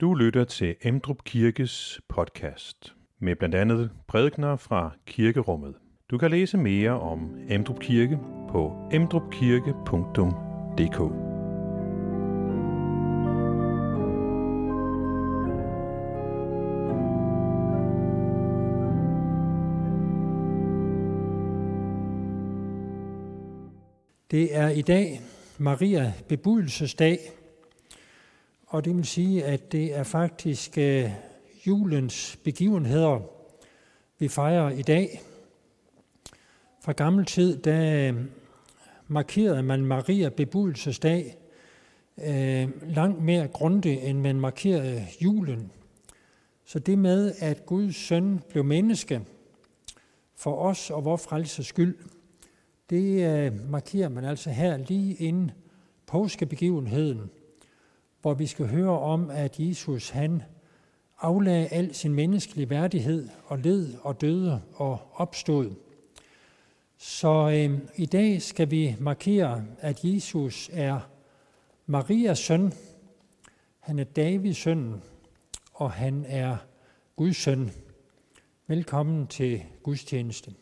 Du lytter til Emdrup Kirkes podcast med blandt andet prædikner fra kirkerummet. Du kan læse mere om Emdrup Kirke på emdrupkirke.dk. Det er i dag Maria bebudelsesdag, og det vil sige, at det er faktisk øh, julens begivenheder, vi fejrer i dag. Fra gammel tid, der øh, markerede man Maria bebudelsesdag øh, langt mere grundigt, end man markerede julen. Så det med, at Guds søn blev menneske for os og vores frelses skyld, det øh, markerer man altså her lige inden påskebegivenheden, hvor vi skal høre om, at Jesus han aflagde al sin menneskelige værdighed og led og døde og opstod. Så øh, i dag skal vi markere, at Jesus er Marias søn, han er Davids søn, og han er Guds søn. Velkommen til gudstjenesten.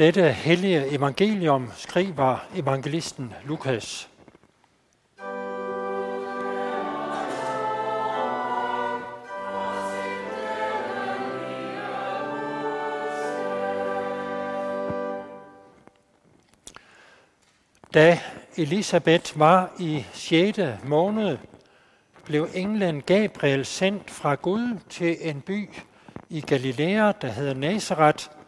Dette hellige evangelium skriver evangelisten Lukas. Da Elisabeth var i 6. måned, blev englen Gabriel sendt fra Gud til en by i Galilea, der hedder Nazareth,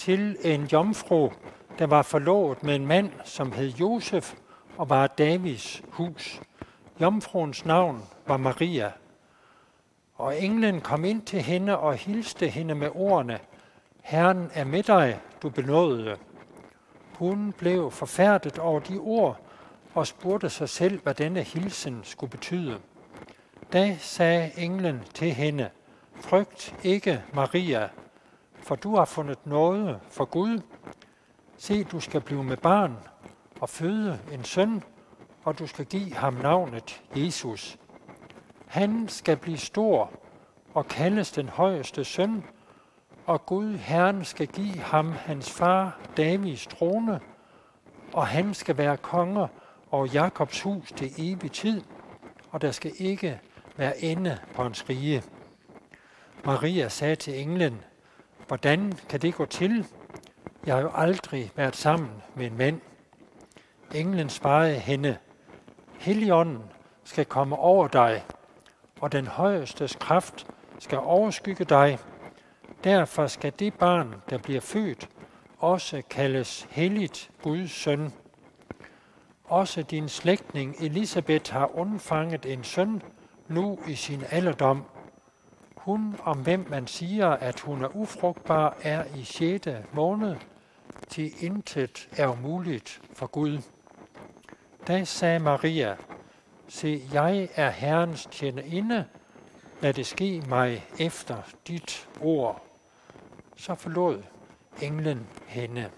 til en jomfru, der var forlovet med en mand, som hed Josef og var Davids hus. Jomfruens navn var Maria. Og englen kom ind til hende og hilste hende med ordene, Herren er med dig, du benådede. Hun blev forfærdet over de ord og spurgte sig selv, hvad denne hilsen skulle betyde. Da sagde englen til hende, Frygt ikke, Maria, for du har fundet noget for Gud. Se, du skal blive med barn og føde en søn, og du skal give ham navnet Jesus. Han skal blive stor og kaldes den højeste søn, og Gud Herren skal give ham hans far Davids trone, og han skal være konge over Jakobs hus til evig tid, og der skal ikke være ende på hans rige. Maria sagde til englen, Hvordan kan det gå til? Jeg har jo aldrig været sammen med en mand. Englen svarede hende, Helligånden skal komme over dig, og den højestes kraft skal overskygge dig. Derfor skal det barn, der bliver født, også kaldes helligt Guds søn. Også din slægtning Elisabeth har undfanget en søn nu i sin alderdom. Hun, om hvem man siger, at hun er ufrugtbar, er i 6. måned, til intet er umuligt for Gud. Da sagde Maria, se, jeg er Herrens tjenerinde, lad det ske mig efter dit ord. Så forlod englen hende.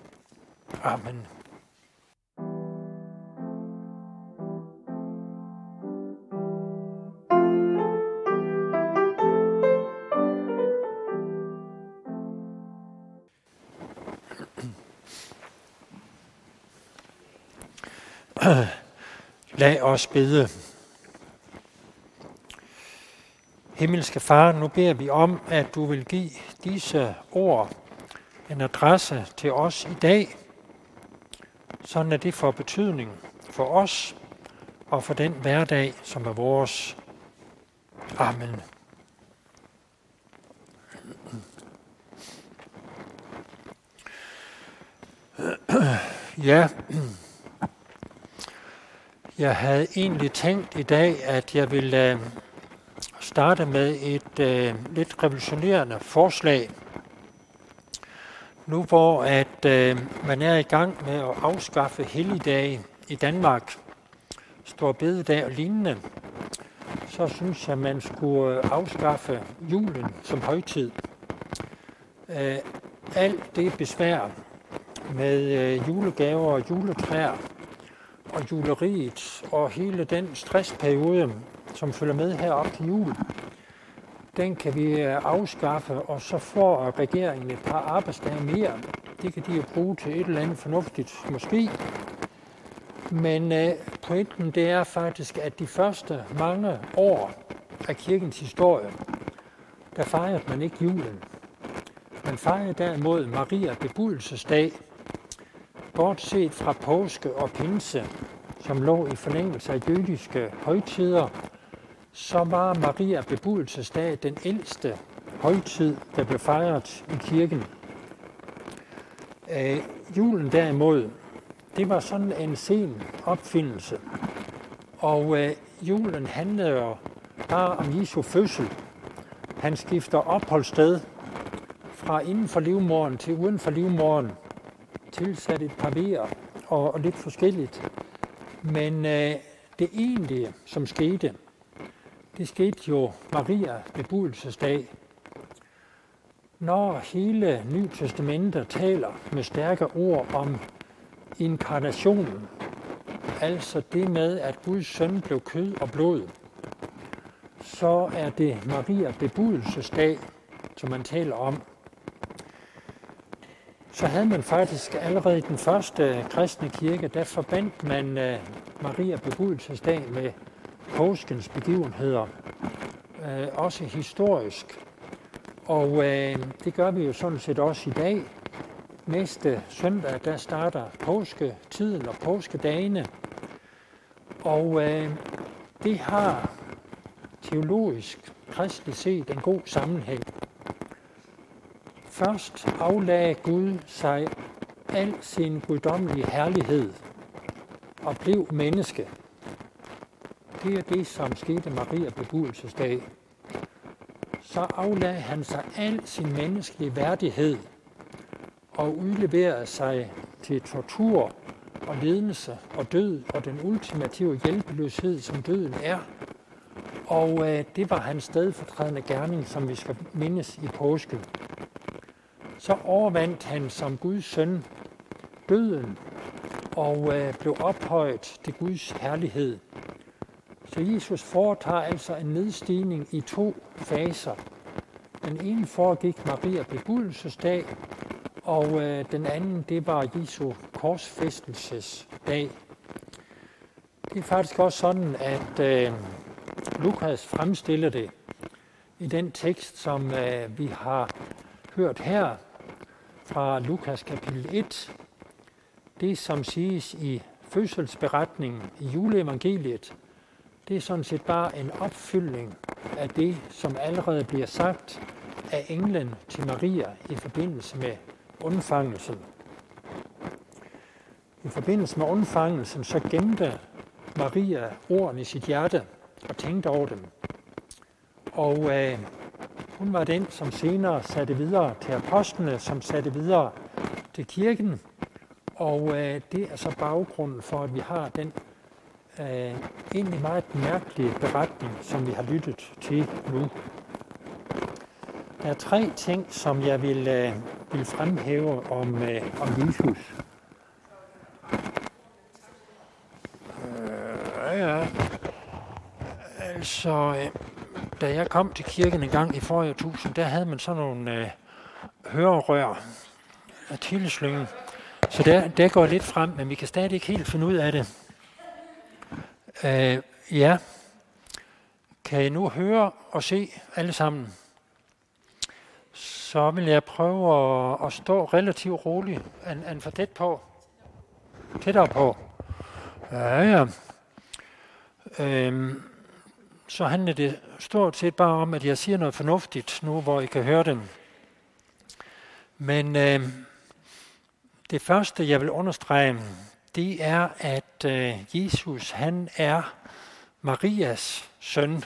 Amen. Lad os bede. Himmelske Far, nu beder vi om, at du vil give disse ord en adresse til os i dag, sådan at det får betydning for os og for den hverdag, som er vores. Amen. Ja, jeg havde egentlig tænkt i dag, at jeg ville øh, starte med et øh, lidt revolutionerende forslag. Nu hvor at øh, man er i gang med at afskaffe helligdage i Danmark, står bededag og lignende, så synes jeg, man skulle øh, afskaffe julen som højtid. øh, alt det besvær med øh, julegaver og juletræer og juleriet og hele den stressperiode, som følger med her op til jul, den kan vi øh, afskaffe, og så får regeringen et par arbejdsdage mere. Det kan de jo bruge til et eller andet fornuftigt, måske. Men øh, pointen det er faktisk, at de første mange år af kirkens historie, der fejrede man ikke julen. Man fejrede derimod Maria bebudelsesdag, bortset fra påske og pinse, som lå i forlængelse af jødiske højtider, så var Maria bebudelsesdag den ældste højtid, der blev fejret i kirken. Øh, julen derimod, det var sådan en sen opfindelse. Og øh, julen handlede jo bare om Jesu fødsel. Han skifter opholdssted fra inden for livmorden til uden for livmorden tilsat et par vejer og, og lidt forskelligt. Men øh, det egentlige, som skete, det skete jo Maria bebudelsesdag. Når hele Nye Testamentet taler med stærke ord om inkarnationen, altså det med, at Guds søn blev kød og blod, så er det Maria bebudelsesdag, som man taler om. Så havde man faktisk allerede i den første kristne kirke, der forbandt man øh, Maria bebudelsesdag med påskens begivenheder, øh, også historisk. Og øh, det gør vi jo sådan set også i dag. Næste søndag, der starter påsketiden og påskedagene. Og øh, det har teologisk, kristligt set en god sammenhæng. Først aflagde Gud sig al sin guddommelige herlighed og blev menneske. Det er det, som skete Maria bebudelsesdag. Så aflagde han sig al sin menneskelige værdighed og udleverede sig til tortur og lidelse og død og den ultimative hjælpeløshed, som døden er. Og øh, det var hans stedfortrædende gerning, som vi skal mindes i påsken. Så overvandt han som Guds søn døden og øh, blev ophøjet til Guds herlighed. Så Jesus foretager altså en nedstigning i to faser. Den ene foregik Maria bebudelsesdag, og øh, den anden, det var Jesu korsfæstelsesdag. Det er faktisk også sådan, at øh, Lukas fremstiller det i den tekst, som øh, vi har hørt her fra Lukas kapitel 1. Det, som siges i fødselsberetningen i juleevangeliet, det er sådan set bare en opfyldning af det, som allerede bliver sagt af englen til Maria i forbindelse med undfangelsen. I forbindelse med undfangelsen, så gemte Maria ordene i sit hjerte og tænkte over dem. Og øh, hun var den, som senere satte videre til apostlene, som satte videre til kirken. Og øh, det er så baggrunden for, at vi har den øh, egentlig meget mærkelige beretning, som vi har lyttet til nu. Der er tre ting, som jeg vil, øh, vil fremhæve om, øh, om Jesus. Øh, ja, altså, øh, da jeg kom til kirken en gang i forrige tusind, der havde man sådan nogle øh, hørerør af tilslyngen. Så der, der går lidt frem, men vi kan stadig ikke helt finde ud af det. Øh, ja, kan I nu høre og se alle sammen? Så vil jeg prøve at, at stå relativt roligt, en, en for tæt på. Tættere på. Ja, ja. Øhm, så handler det stort set bare om, at jeg siger noget fornuftigt nu, hvor I kan høre dem. Men øh, det første, jeg vil understrege, det er, at øh, Jesus han er Marias søn.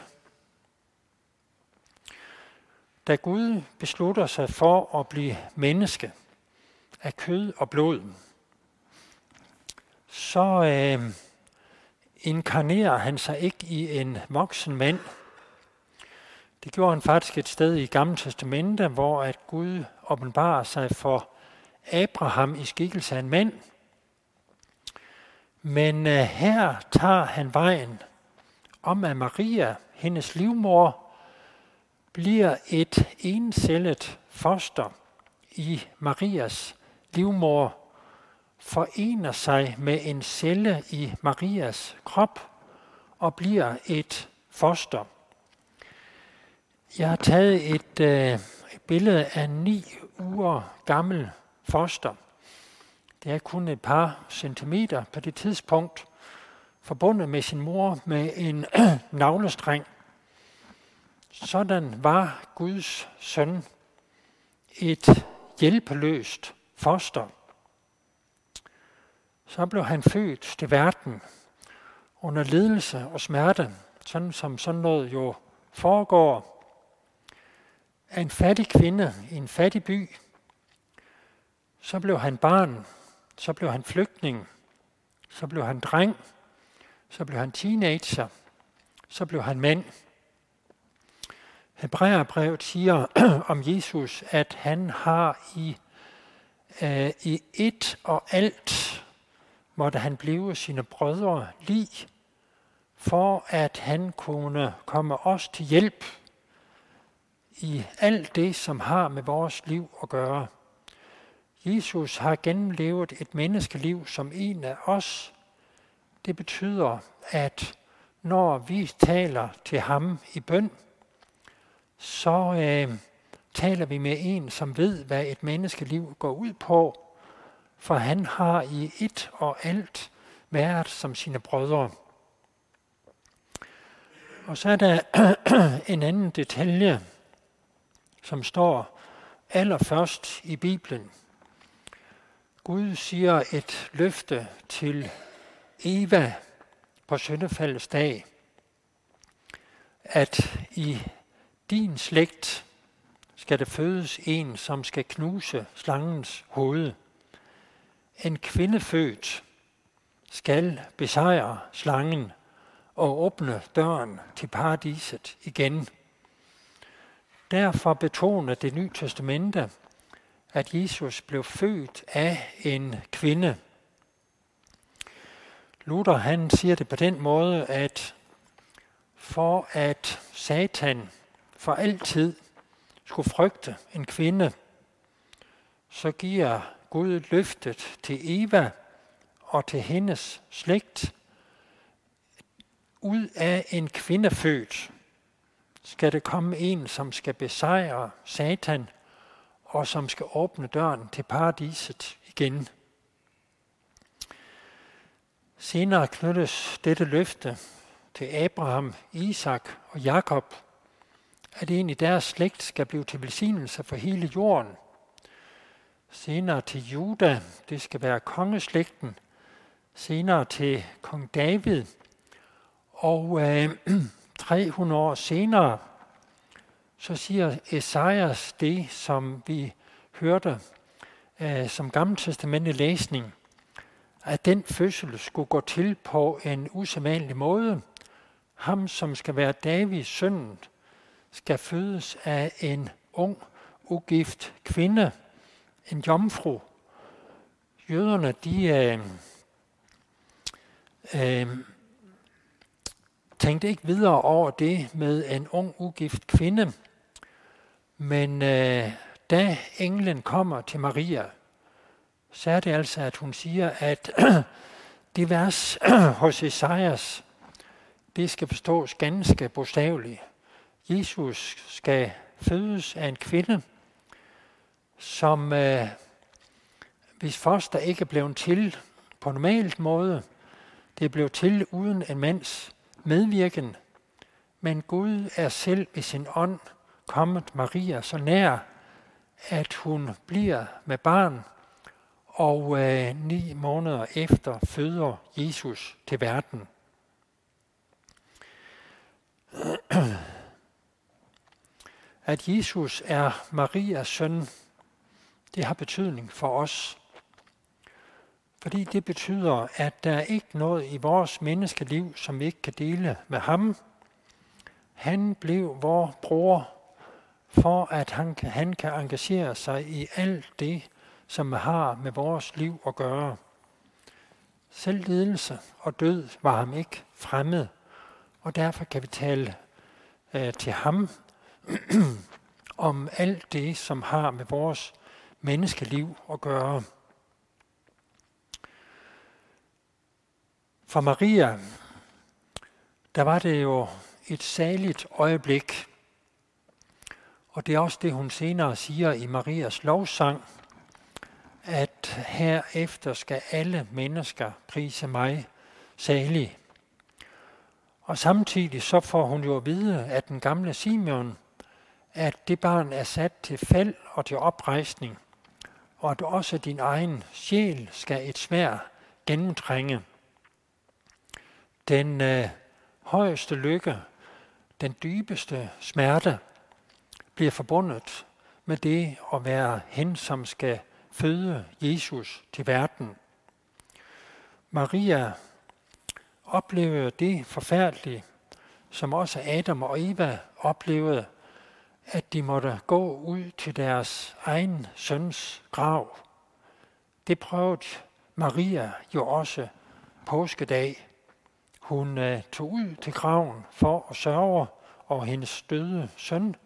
Da Gud beslutter sig for at blive menneske af kød og blod, så øh, inkarnerer han sig ikke i en voksen mand. Det gjorde han faktisk et sted i Gamle Testamente, hvor at Gud åbenbarer sig for Abraham i skikkelse af en mand. Men øh, her tager han vejen om, at Maria, hendes livmor, bliver et encellet foster i Marias livmor, forener sig med en celle i Marias krop og bliver et foster. Jeg har taget et, øh, et billede af ni uger gammel foster. Det er kun et par centimeter på det tidspunkt, forbundet med sin mor med en navlestreng. Sådan var Guds søn et hjælpeløst foster. Så blev han født til verden under ledelse og smerte, sådan som sådan noget jo foregår. Af en fattig kvinde i en fattig by. Så blev han barn, så blev han flygtning, så blev han dreng, så blev han teenager, så blev han mand. Hebræerbrevet siger om Jesus, at han har i, øh, i et og alt måtte han blive sine brødre lig, for at han kunne komme os til hjælp i alt det, som har med vores liv at gøre. Jesus har gennemlevet et menneskeliv som en af os. Det betyder, at når vi taler til ham i bøn, så øh, taler vi med en, som ved, hvad et menneskeliv går ud på, for han har i et og alt været som sine brødre. Og så er der en anden detalje, som står allerførst i Bibelen. Gud siger et løfte til Eva på søndefaldets dag, at i din slægt skal der fødes en, som skal knuse slangens hoved. En kvinde født skal besejre slangen og åbne døren til paradiset igen. Derfor betoner det nye testamente, at Jesus blev født af en kvinde. Luther han siger det på den måde, at for at Satan for altid skulle frygte en kvinde, så giver Gud løftet til Eva og til hendes slægt. Ud af en kvinde født skal det komme en, som skal besejre Satan og som skal åbne døren til paradiset igen. Senere knyttes dette løfte til Abraham, Isak og Jakob, at en i deres slægt skal blive til velsignelse for hele jorden. Senere til Juda, det skal være kongeslægten. Senere til kong David. Og øh, 300 år senere, så siger Esajas det, som vi hørte øh, som gammeltestamentlig læsning, at den fødsel skulle gå til på en usædvanlig måde. Ham, som skal være Davids søn, skal fødes af en ung, ugift kvinde, en jomfru. Jøderne, de øh, øh, tænkte ikke videre over det med en ung, ugift kvinde. Men øh, da englen kommer til Maria, så er det altså, at hun siger, at det vers hos Esajas, det skal forstås ganske bogstaveligt. Jesus skal fødes af en kvinde, som øh, hvis foster ikke er blevet til på normalt måde, det er blevet til uden en mands medvirken, men Gud er selv i sin ånd kommet Maria så nær, at hun bliver med barn, og øh, ni måneder efter føder Jesus til verden. At Jesus er Marias søn, det har betydning for os. Fordi det betyder, at der er ikke noget i vores menneskeliv, som vi ikke kan dele med ham. Han blev vor bror, for at han, han kan engagere sig i alt det, som har med vores liv at gøre. Selv lidelse og død var ham ikke fremmed, og derfor kan vi tale øh, til ham om alt det, som har med vores menneskeliv at gøre. For Maria, der var det jo et saligt øjeblik, og det er også det, hun senere siger i Marias lovsang, at herefter skal alle mennesker prise mig salig. Og samtidig så får hun jo at vide, at den gamle Simeon, at det barn er sat til fald og til oprejsning, og at også din egen sjæl skal et svær gennemtrænge. Den øh, højeste lykke, den dybeste smerte, bliver forbundet med det at være hen, som skal føde Jesus til verden. Maria oplevede det forfærdelige, som også Adam og Eva oplevede, at de måtte gå ud til deres egen søns grav. Det prøvede Maria jo også påskedag. Hun øh, tog ud til graven for at sørge over hendes døde søn,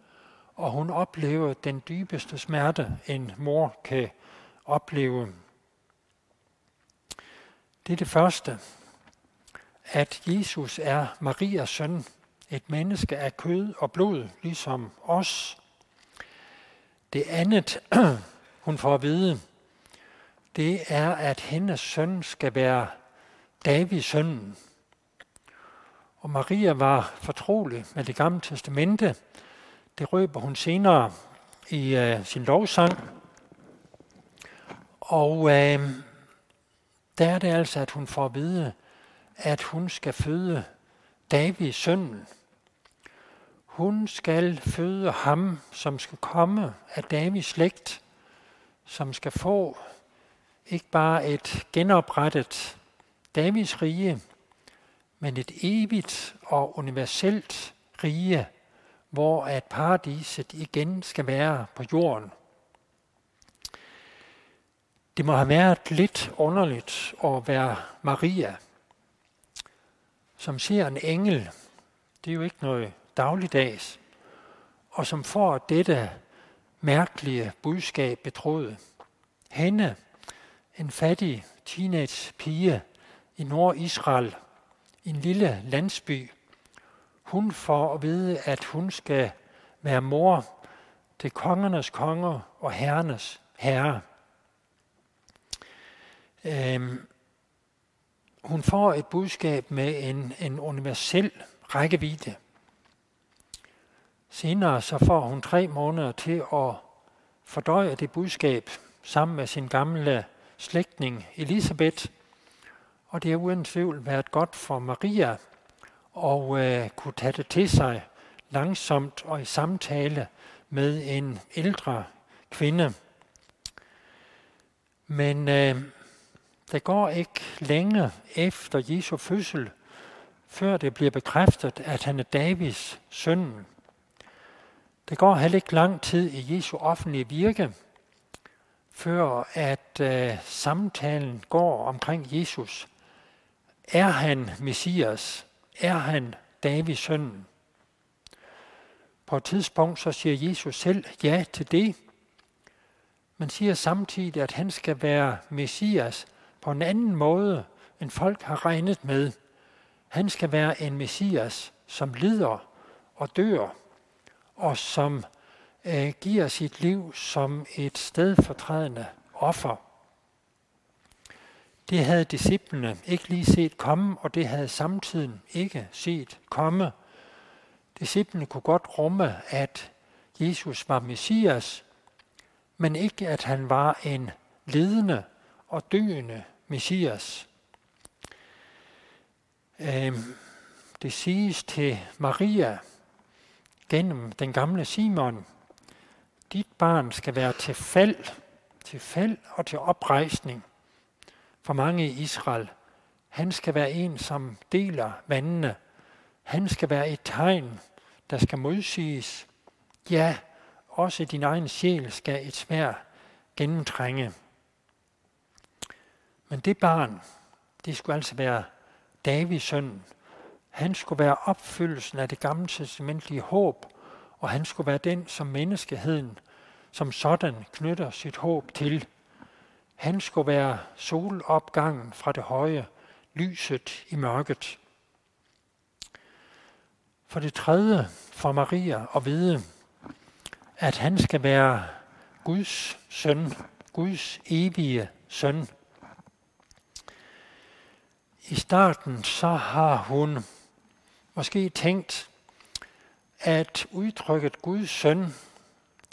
og hun oplevede den dybeste smerte, en mor kan opleve. Det er det første, at Jesus er Marias søn, et menneske af kød og blod, ligesom os. Det andet, hun får at vide, det er, at hendes søn skal være Davids søn. Og Maria var fortrolig med det gamle testamente. Det røber hun senere i øh, sin lovsang. Og øh, der er det altså, at hun får at vide, at hun skal føde Davids søn. Hun skal føde ham, som skal komme af Davids slægt, som skal få ikke bare et genoprettet Davids rige, men et evigt og universelt rige, hvor at paradiset igen skal være på jorden. Det må have været lidt underligt at være Maria, som ser en engel. Det er jo ikke noget dagligdags. Og som får dette mærkelige budskab betroet. Hende, en fattig teenage pige i Nord-Israel, en lille landsby, hun får at vide, at hun skal være mor til kongernes konger og herrenes herre. Øhm, hun får et budskab med en, en universel rækkevidde. Senere så får hun tre måneder til at fordøje det budskab sammen med sin gamle slægtning Elisabeth. Og det har uden tvivl været godt for Maria at øh, kunne tage det til sig langsomt og i samtale med en ældre kvinde. Men øh, der går ikke længe efter Jesu fødsel, før det bliver bekræftet, at han er Davids søn. Det går heller ikke lang tid i Jesu offentlige virke, før at øh, samtalen går omkring Jesus. Er han Messias? Er han Davids søn? På et tidspunkt så siger Jesus selv ja til det, men siger samtidig, at han skal være Messias, på en anden måde, end folk har regnet med. Han skal være en messias, som lider og dør, og som øh, giver sit liv som et stedfortrædende offer. Det havde disciplene ikke lige set komme, og det havde samtiden ikke set komme. Disciplene kunne godt rumme, at Jesus var Messias, men ikke at han var en ledende og døende Messias. Øhm, det siges til Maria gennem den gamle Simon, dit barn skal være til fald, til fald og til oprejsning for mange i Israel. Han skal være en, som deler vandene. Han skal være et tegn der skal modsiges. Ja, også din egen sjæl skal et svær gennemtrænge. Men det barn, det skulle altså være Davids søn. Han skulle være opfyldelsen af det gamle testamentlige håb, og han skulle være den, som menneskeheden som sådan knytter sit håb til. Han skulle være solopgangen fra det høje, lyset i mørket. For det tredje for Maria at vide, at han skal være Guds søn, Guds evige søn. I starten så har hun måske tænkt, at udtrykket Guds søn,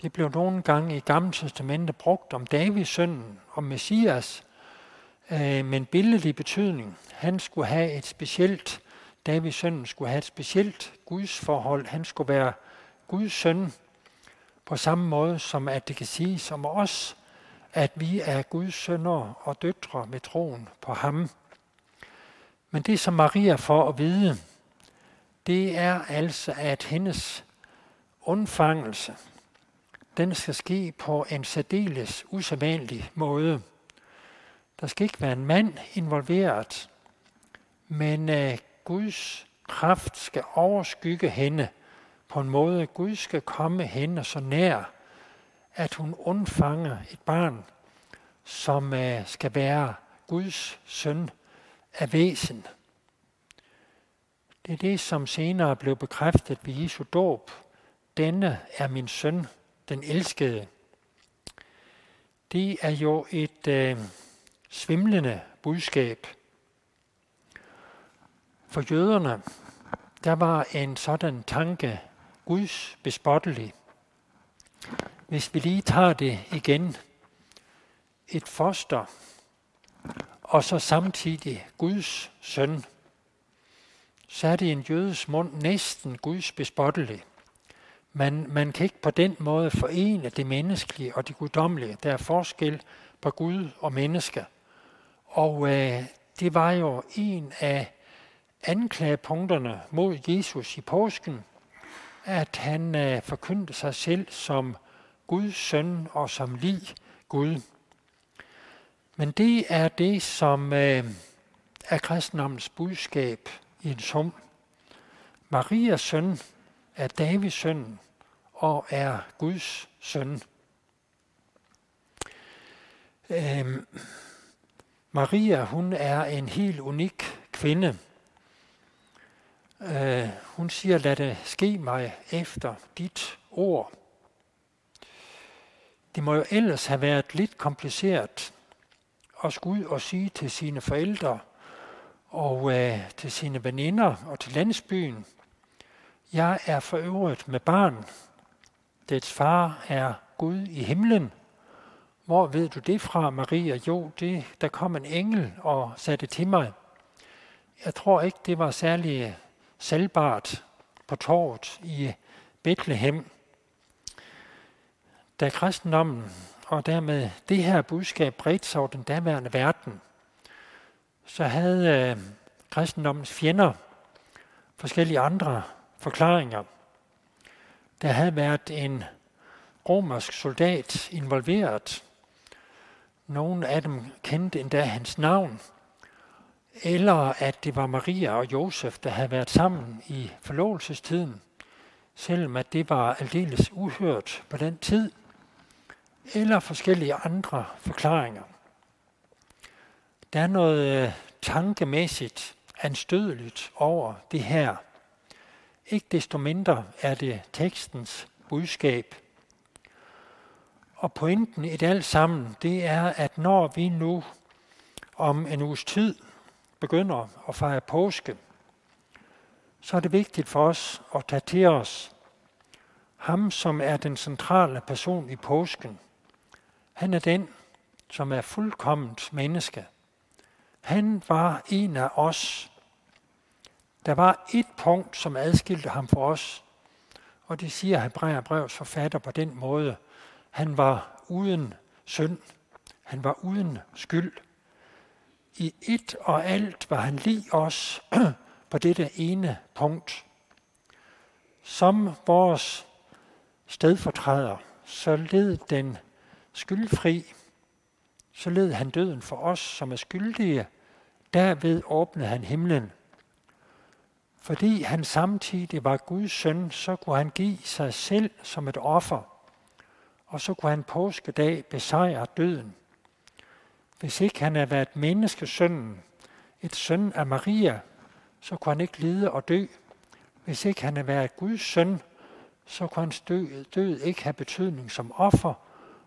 det blev nogle gange i Gamle Testamente brugt om Davids søn, om Messias, øh, men billedlig betydning. Han skulle have et specielt, Davids søn skulle have et specielt Guds forhold. Han skulle være Guds søn på samme måde som at det kan siges om os, at vi er Guds sønner og døtre med troen på ham. Men det, som Maria får at vide, det er altså, at hendes undfangelse, den skal ske på en særdeles usædvanlig måde. Der skal ikke være en mand involveret, men øh, Guds kraft skal overskygge hende på en måde. Gud skal komme hende så nær, at hun undfanger et barn, som øh, skal være Guds søn af væsen. Det er det, som senere blev bekræftet ved Jesu dåb. Denne er min søn, den elskede. Det er jo et øh, svimlende budskab. For jøderne, der var en sådan tanke Guds bespottelig. Hvis vi lige tager det igen. Et foster, og så samtidig Guds søn, så er det en jødes mund næsten Guds bespottelig. Man, man kan ikke på den måde forene det menneskelige og det guddommelige. Der er forskel på Gud og menneske. Og øh, det var jo en af anklagepunkterne mod Jesus i påsken, at han øh, forkyndte sig selv som Guds søn og som lig Gud. Men det er det, som øh, er kristendommens budskab i en sum. Marias søn er Davids søn og er Guds søn. Øhm, Maria, hun er en helt unik kvinde. Øh, hun siger, lad det ske mig efter dit ord. Det må jo ellers have været lidt kompliceret at skulle ud og sige til sine forældre og øh, til sine veninder og til landsbyen, jeg er for øvrigt med barn. Dets far er Gud i himlen. Hvor ved du det fra, Maria? Jo, det, der kom en engel og satte til mig. Jeg tror ikke, det var særlig salgbart på torvet i Bethlehem. Da kristendommen og dermed det her budskab bredte sig over den daværende verden, så havde øh, kristendommens fjender forskellige andre forklaringer. Der havde været en romersk soldat involveret. Nogle af dem kendte endda hans navn. Eller at det var Maria og Josef, der havde været sammen i forlovelsestiden, selvom at det var aldeles uhørt på den tid – eller forskellige andre forklaringer. Der er noget øh, tankemæssigt anstødeligt over det her. Ikke desto mindre er det tekstens budskab. Og pointen i det alt sammen, det er, at når vi nu om en uges tid begynder at fejre påske, så er det vigtigt for os at tage til os ham, som er den centrale person i påsken, han er den, som er fuldkomment menneske. Han var en af os. Der var et punkt, som adskilte ham fra os, og det siger Hebræerbrevs forfatter på den måde. Han var uden synd. Han var uden skyld. I et og alt var han lige os på dette ene punkt. Som vores stedfortræder, så led den skyldfri, så led han døden for os, som er skyldige. Derved åbnede han himlen. Fordi han samtidig var Guds søn, så kunne han give sig selv som et offer, og så kunne han påskedag besejre døden. Hvis ikke han havde været menneskesønnen, et søn af Maria, så kunne han ikke lide og dø. Hvis ikke han havde været Guds søn, så kunne hans død, død ikke have betydning som offer,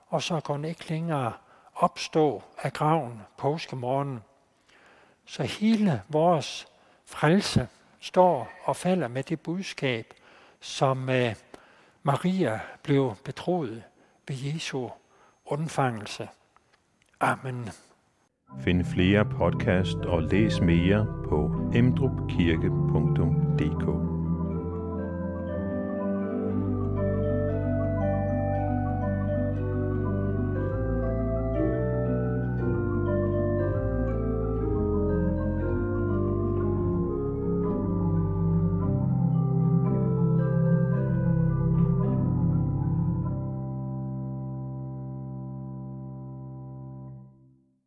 og så kunne han ikke længere opstå af graven påskemorgen. Så hele vores frelse står og falder med det budskab, som øh, Maria blev betroet ved Jesu undfangelse. Amen. Find flere podcast og læs mere på emdrupkirke.dk